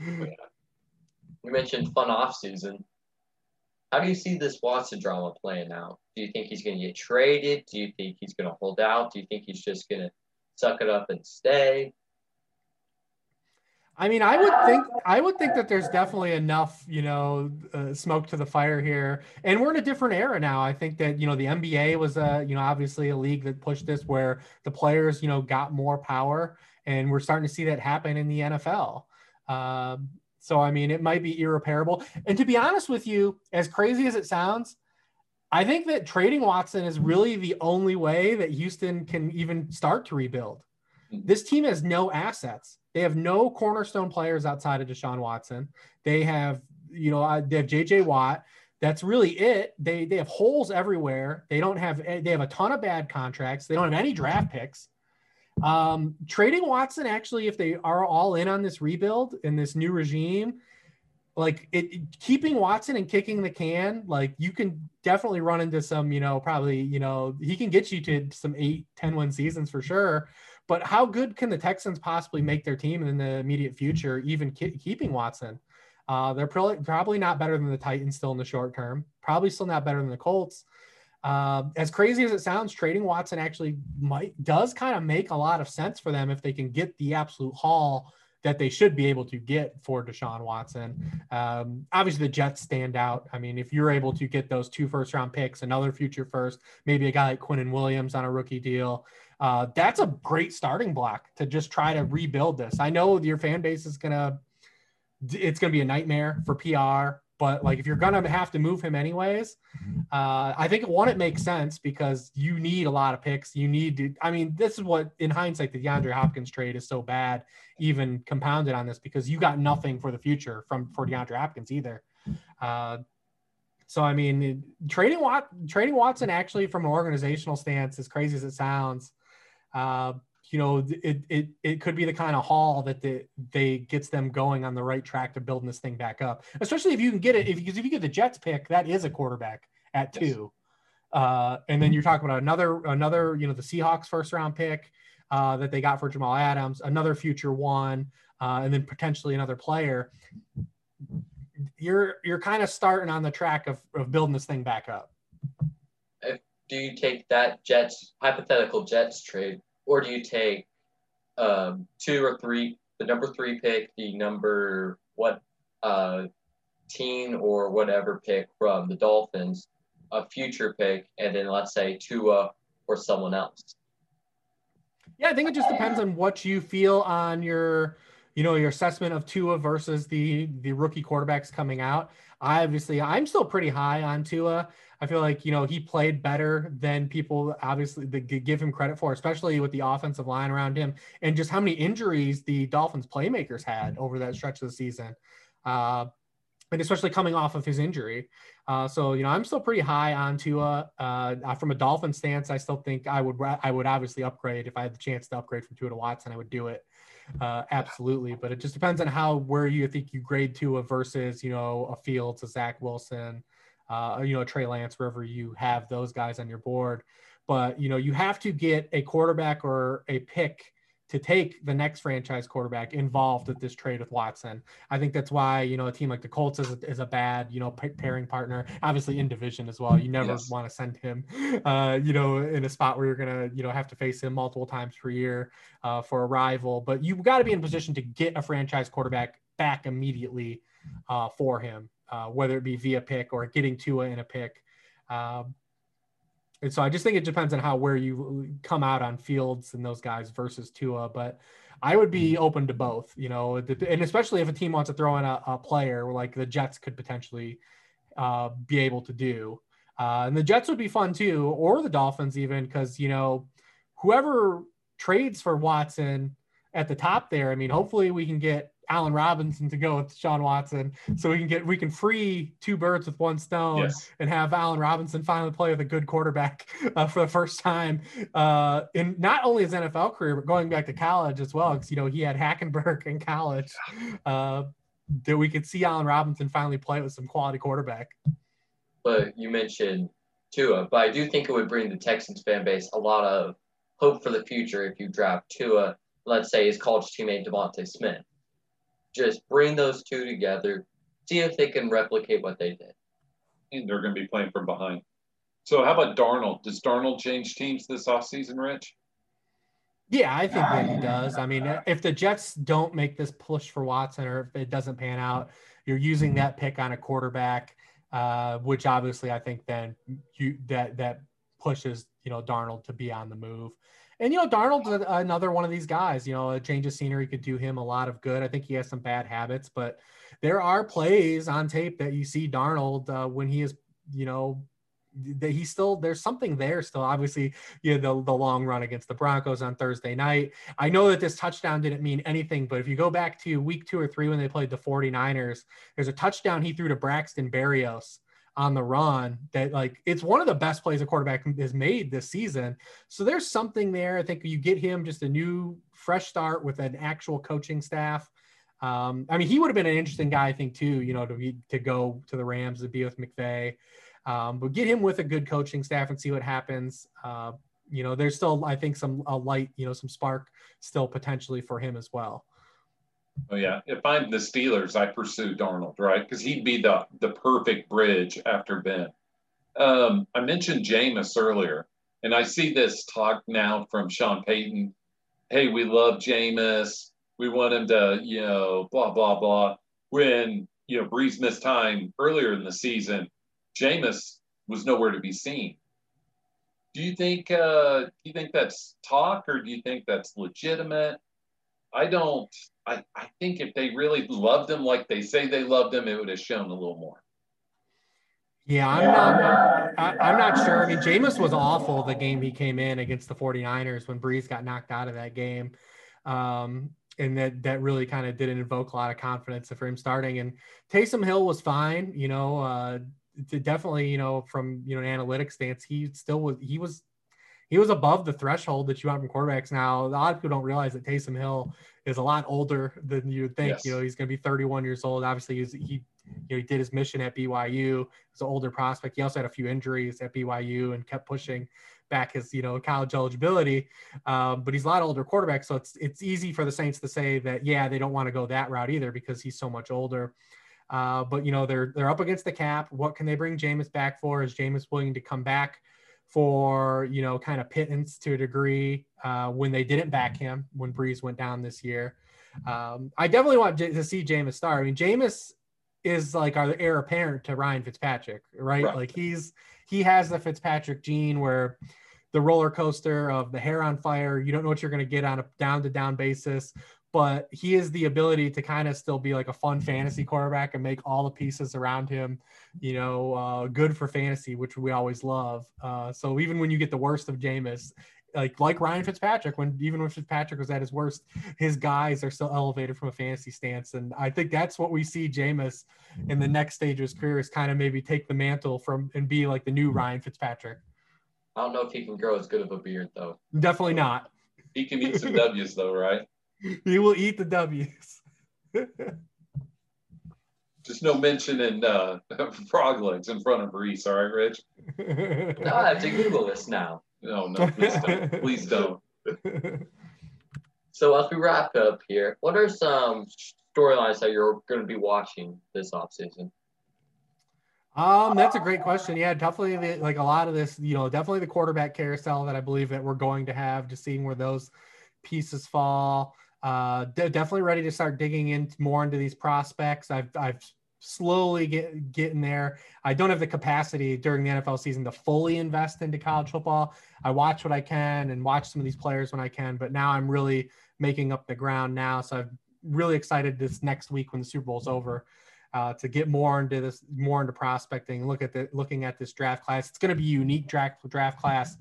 You mentioned fun off season. How do you see this Watson drama playing out? Do you think he's going to get traded? Do you think he's going to hold out? Do you think he's just going to suck it up and stay? I mean, I would think I would think that there's definitely enough, you know, uh, smoke to the fire here, and we're in a different era now. I think that you know the NBA was a you know obviously a league that pushed this where the players you know got more power, and we're starting to see that happen in the NFL. Um, so I mean, it might be irreparable. And to be honest with you, as crazy as it sounds, I think that trading Watson is really the only way that Houston can even start to rebuild. This team has no assets. They have no cornerstone players outside of Deshaun Watson. They have, you know, uh, they have JJ Watt. That's really it. They they have holes everywhere. They don't have they have a ton of bad contracts. They don't have any draft picks. Um, trading Watson actually, if they are all in on this rebuild in this new regime, like it keeping Watson and kicking the can, like you can definitely run into some, you know, probably, you know, he can get you to some eight, 10 win seasons for sure. But how good can the Texans possibly make their team in the immediate future, even ke- keeping Watson? Uh, they're probably probably not better than the Titans still in the short term. Probably still not better than the Colts. Uh, as crazy as it sounds, trading Watson actually might does kind of make a lot of sense for them if they can get the absolute haul that they should be able to get for Deshaun Watson. Um, obviously, the Jets stand out. I mean, if you're able to get those two first round picks, another future first, maybe a guy like Quinnen Williams on a rookie deal, uh, that's a great starting block to just try to rebuild this. I know your fan base is gonna, it's gonna be a nightmare for PR, but like if you're gonna have to move him anyways, mm-hmm. uh, I think one it makes sense because you need a lot of picks. You need to. I mean, this is what in hindsight the DeAndre Hopkins trade is so bad, even compounded on this because you got nothing for the future from for DeAndre Hopkins either. Uh, so I mean, trading Wat, trading Watson actually from an organizational stance, as crazy as it sounds, uh, you know, it, it, it could be the kind of haul that the, they gets them going on the right track to building this thing back up, especially if you can get it. If, because if you get the Jets pick, that is a quarterback at two. Yes. Uh, and then you're talking about another, another, you know, the Seahawks first round pick uh, that they got for Jamal Adams, another future one, uh, and then potentially another player. You're, you're kind of starting on the track of, of building this thing back up do you take that Jets hypothetical Jets trade, or do you take um, two or three, the number three pick, the number what uh, teen or whatever pick from the Dolphins, a future pick, and then let's say Tua or someone else? Yeah, I think it just depends on what you feel on your, you know, your assessment of Tua versus the the rookie quarterbacks coming out. I obviously I'm still pretty high on Tua. I feel like you know he played better than people obviously give him credit for, especially with the offensive line around him, and just how many injuries the Dolphins playmakers had over that stretch of the season, uh, and especially coming off of his injury. Uh, so you know I'm still pretty high on Tua. Uh, from a Dolphin stance, I still think I would I would obviously upgrade if I had the chance to upgrade from Tua to Watson. I would do it. Uh, absolutely, but it just depends on how where you think you grade Tua versus you know a Fields, a Zach Wilson, uh, you know, Trey Lance, wherever you have those guys on your board. But, you know, you have to get a quarterback or a pick to take the next franchise quarterback involved with this trade with Watson. I think that's why, you know, a team like the Colts is a, is a bad, you know, pairing partner, obviously in division as well. You never yes. want to send him, uh, you know, in a spot where you're going to, you know, have to face him multiple times per year uh, for a rival. But you've got to be in position to get a franchise quarterback back immediately uh, for him, uh, whether it be via pick or getting Tua in a pick. Um, and so I just think it depends on how where you come out on Fields and those guys versus Tua. But I would be mm-hmm. open to both, you know, and especially if a team wants to throw in a, a player like the Jets could potentially uh, be able to do. Uh, and the Jets would be fun too, or the Dolphins even, because you know, whoever trades for Watson at the top there, I mean, hopefully we can get Allen Robinson to go with Sean Watson, so we can get we can free two birds with one stone yes. and have Allen Robinson finally play with a good quarterback uh, for the first time uh, in not only his NFL career but going back to college as well, because you know he had Hackenberg in college. Uh, that we could see Allen Robinson finally play with some quality quarterback. But you mentioned Tua, but I do think it would bring the Texans fan base a lot of hope for the future if you draft Tua, let's say his college teammate DeVonta Smith just bring those two together, see if they can replicate what they did. And they're going to be playing from behind. So, how about Darnold? Does Darnold change teams this offseason, Rich? Yeah, I think that he does. I mean, if the Jets don't make this push for Watson or if it doesn't pan out, you're using that pick on a quarterback, uh, which obviously I think then you that that pushes you know Darnold to be on the move. And you know, Darnold's another one of these guys. You know, a change of scenery could do him a lot of good. I think he has some bad habits, but there are plays on tape that you see Darnold uh, when he is, you know, that he's still there's something there still. Obviously, you know, the, the long run against the Broncos on Thursday night. I know that this touchdown didn't mean anything, but if you go back to week two or three when they played the 49ers, there's a touchdown he threw to Braxton Berrios on the run that like it's one of the best plays a quarterback has made this season. So there's something there. I think you get him just a new fresh start with an actual coaching staff. Um, I mean, he would have been an interesting guy, I think, too, you know, to be, to go to the Rams to be with McVay. Um, but get him with a good coaching staff and see what happens. Uh, you know, there's still, I think, some a light, you know, some spark still potentially for him as well. Oh yeah, if I'm the Steelers, I pursue Darnold, right? Because he'd be the the perfect bridge after Ben. Um, I mentioned Jameis earlier, and I see this talk now from Sean Payton. Hey, we love Jameis. We want him to, you know, blah blah blah. When you know Brees missed time earlier in the season, Jameis was nowhere to be seen. Do you think? Uh, do you think that's talk, or do you think that's legitimate? I don't. I, I think if they really loved him like they say they loved him, it would have shown a little more. Yeah, I'm not. I, am not sure. I mean, Jameis was awful the game he came in against the 49ers when Brees got knocked out of that game. Um, and that that really kind of didn't invoke a lot of confidence for him starting. And Taysom Hill was fine, you know, uh, definitely, you know, from you know an analytics stance, he still was he was he was above the threshold that you want from quarterbacks. Now, a lot of people don't realize that Taysom Hill is a lot older than you would think. Yes. You know, he's going to be 31 years old. Obviously, he's, he you know he did his mission at BYU. He's an older prospect. He also had a few injuries at BYU and kept pushing back his you know college eligibility. Um, but he's a lot older quarterback, so it's it's easy for the Saints to say that yeah they don't want to go that route either because he's so much older. Uh, but you know they're they're up against the cap. What can they bring Jameis back for? Is Jameis willing to come back? For you know kind of pittance to a degree uh, when they didn't back him when Brees went down this year. Um, I definitely want to see Jameis start. I mean, Jameis is like our heir apparent to Ryan Fitzpatrick, right? right? Like he's he has the Fitzpatrick gene where the roller coaster of the hair on fire. You don't know what you're going to get on a down to down basis, but he has the ability to kind of still be like a fun fantasy quarterback and make all the pieces around him, you know, uh, good for fantasy, which we always love. Uh, so even when you get the worst of Jameis, like like Ryan Fitzpatrick, when even when Fitzpatrick was at his worst, his guys are still elevated from a fantasy stance, and I think that's what we see Jameis in the next stage of his career is kind of maybe take the mantle from and be like the new Ryan Fitzpatrick. I don't know if he can grow as good of a beard though. Definitely not. He can eat some W's though, right? he will eat the W's. Just no mention in uh, frog legs in front of Rhys, all right, Rich? no, I have to Google this now. No, no, please don't. please don't. So as we wrap up here, what are some storylines that you're going to be watching this offseason? Um, that's a great question. Yeah, definitely the, like a lot of this, you know, definitely the quarterback carousel that I believe that we're going to have, just seeing where those pieces fall. Uh, definitely ready to start digging into more into these prospects. I've I've slowly get getting there. I don't have the capacity during the NFL season to fully invest into college football. I watch what I can and watch some of these players when I can, but now I'm really making up the ground now. So I'm really excited this next week when the Super Bowl's over. Uh, to get more into this, more into prospecting, look at the looking at this draft class. It's going to be a unique draft draft class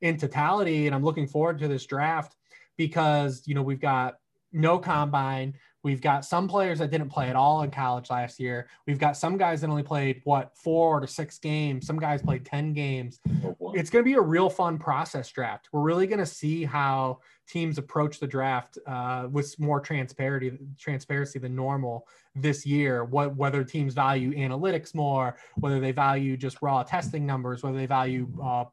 in totality, and I'm looking forward to this draft because you know we've got no combine, We've got some players that didn't play at all in college last year. We've got some guys that only played what four to six games. Some guys played 10 games. Oh, it's going to be a real fun process draft. We're really going to see how teams approach the draft uh, with more transparency, transparency than normal this year. What whether teams value analytics more, whether they value just raw testing numbers, whether they value uh,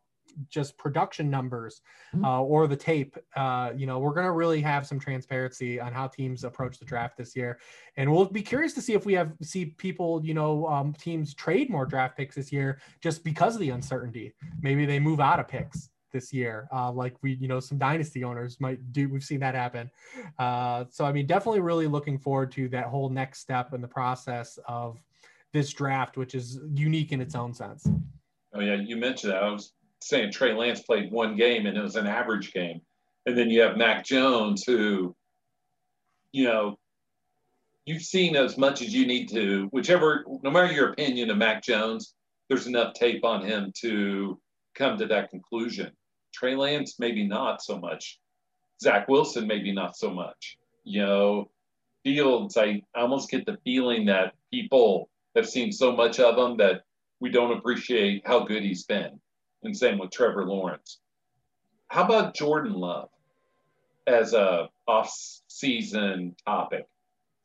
just production numbers mm-hmm. uh, or the tape. Uh, you know, we're going to really have some transparency on how teams approach the draft this year, and we'll be curious to see if we have see people, you know, um, teams trade more draft picks this year just because of the uncertainty. Maybe they move out of picks this year, uh, like we, you know, some dynasty owners might do. We've seen that happen. Uh, so, I mean, definitely really looking forward to that whole next step in the process of this draft, which is unique in its own sense. Oh yeah, you mentioned that. I was saying Trey Lance played one game and it was an average game. And then you have Mac Jones, who, you know, you've seen as much as you need to, whichever, no matter your opinion of Mac Jones, there's enough tape on him to come to that conclusion. Trey Lance, maybe not so much. Zach Wilson, maybe not so much. You know, Fields, I almost get the feeling that people have seen so much of him that we don't appreciate how good he's been and same with Trevor Lawrence. How about Jordan Love as a off-season topic?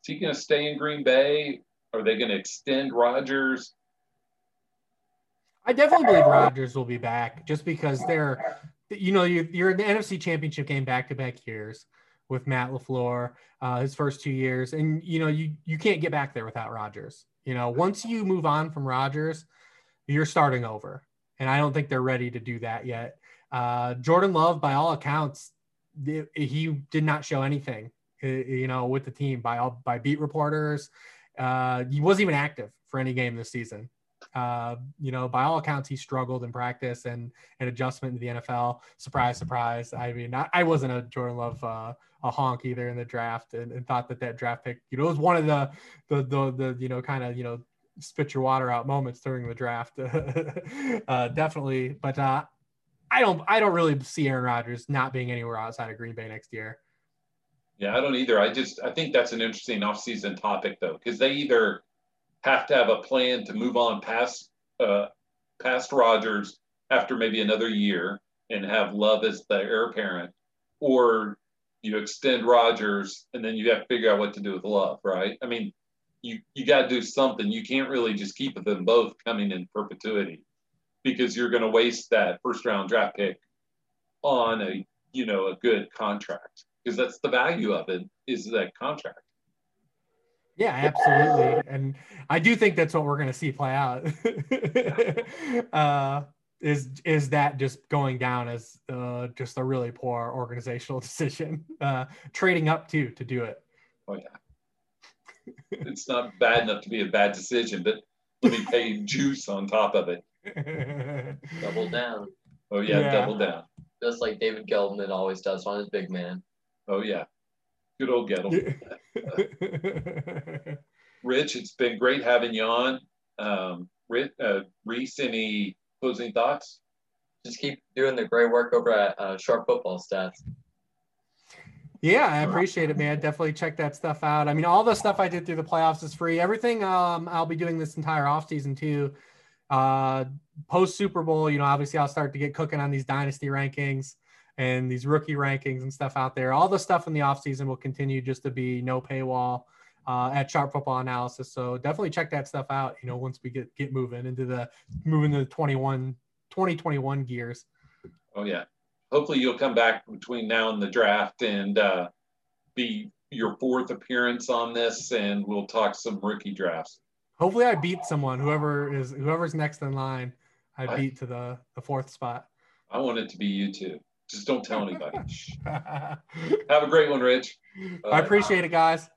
Is he going to stay in Green Bay? Are they going to extend Rodgers? I definitely believe Rodgers will be back just because they're, you know, you're, in the NFC Championship game back-to-back years with Matt LaFleur, uh, his first two years, and you know you you can't get back there without Rodgers. You know, once you move on from Rodgers, you're starting over and I don't think they're ready to do that yet. Uh, Jordan Love, by all accounts, he did not show anything, uh, you know, with the team by all by beat reporters. Uh, he wasn't even active for any game this season. Uh, you know, by all accounts, he struggled in practice and an adjustment to the NFL. Surprise, surprise. I mean, I, I wasn't a Jordan Love uh, a honk either in the draft, and, and, thought that that draft pick, you know, was one of the the the, the you know kind of you know spit your water out moments during the draft. uh, definitely, but uh, I don't I don't really see Aaron Rodgers not being anywhere outside of Green Bay next year. Yeah, I don't either. I just I think that's an interesting offseason topic though, because they either have to have a plan to move on past uh, past Rodgers after maybe another year and have Love as the heir apparent, or you extend Rodgers and then you have to figure out what to do with Love, right? I mean, you you got to do something. You can't really just keep them both coming in perpetuity because you're going to waste that first round draft pick on a you know a good contract because that's the value of it is that contract. Yeah, absolutely, and I do think that's what we're going to see play out. uh, is is that just going down as uh, just a really poor organizational decision, uh, trading up to to do it? Oh yeah it's not bad enough to be a bad decision, but let me pay juice on top of it. Double down. Oh yeah, yeah, double down. Just like David Gettleman always does on his big man. Oh yeah, good old Gettleman. Rich, it's been great having you on. Um, Rich, uh, Rhys, any closing thoughts? Just keep doing the great work over at uh, Sharp Football Stats. Yeah, I appreciate it, man. Definitely check that stuff out. I mean, all the stuff I did through the playoffs is free. Everything um, I'll be doing this entire offseason too. Uh, Post Super Bowl, you know, obviously I'll start to get cooking on these dynasty rankings and these rookie rankings and stuff out there. All the stuff in the offseason will continue just to be no paywall uh, at Sharp Football Analysis. So definitely check that stuff out, you know, once we get get moving into the moving to the 21 2021 gears. Oh yeah hopefully you'll come back between now and the draft and uh, be your fourth appearance on this, and we'll talk some rookie drafts. Hopefully, I beat someone. Whoever is whoever's next in line, I, I- beat to the the fourth spot. I want it to be you too. Just don't tell anybody. Have a great one, Rich. I appreciate it, guys.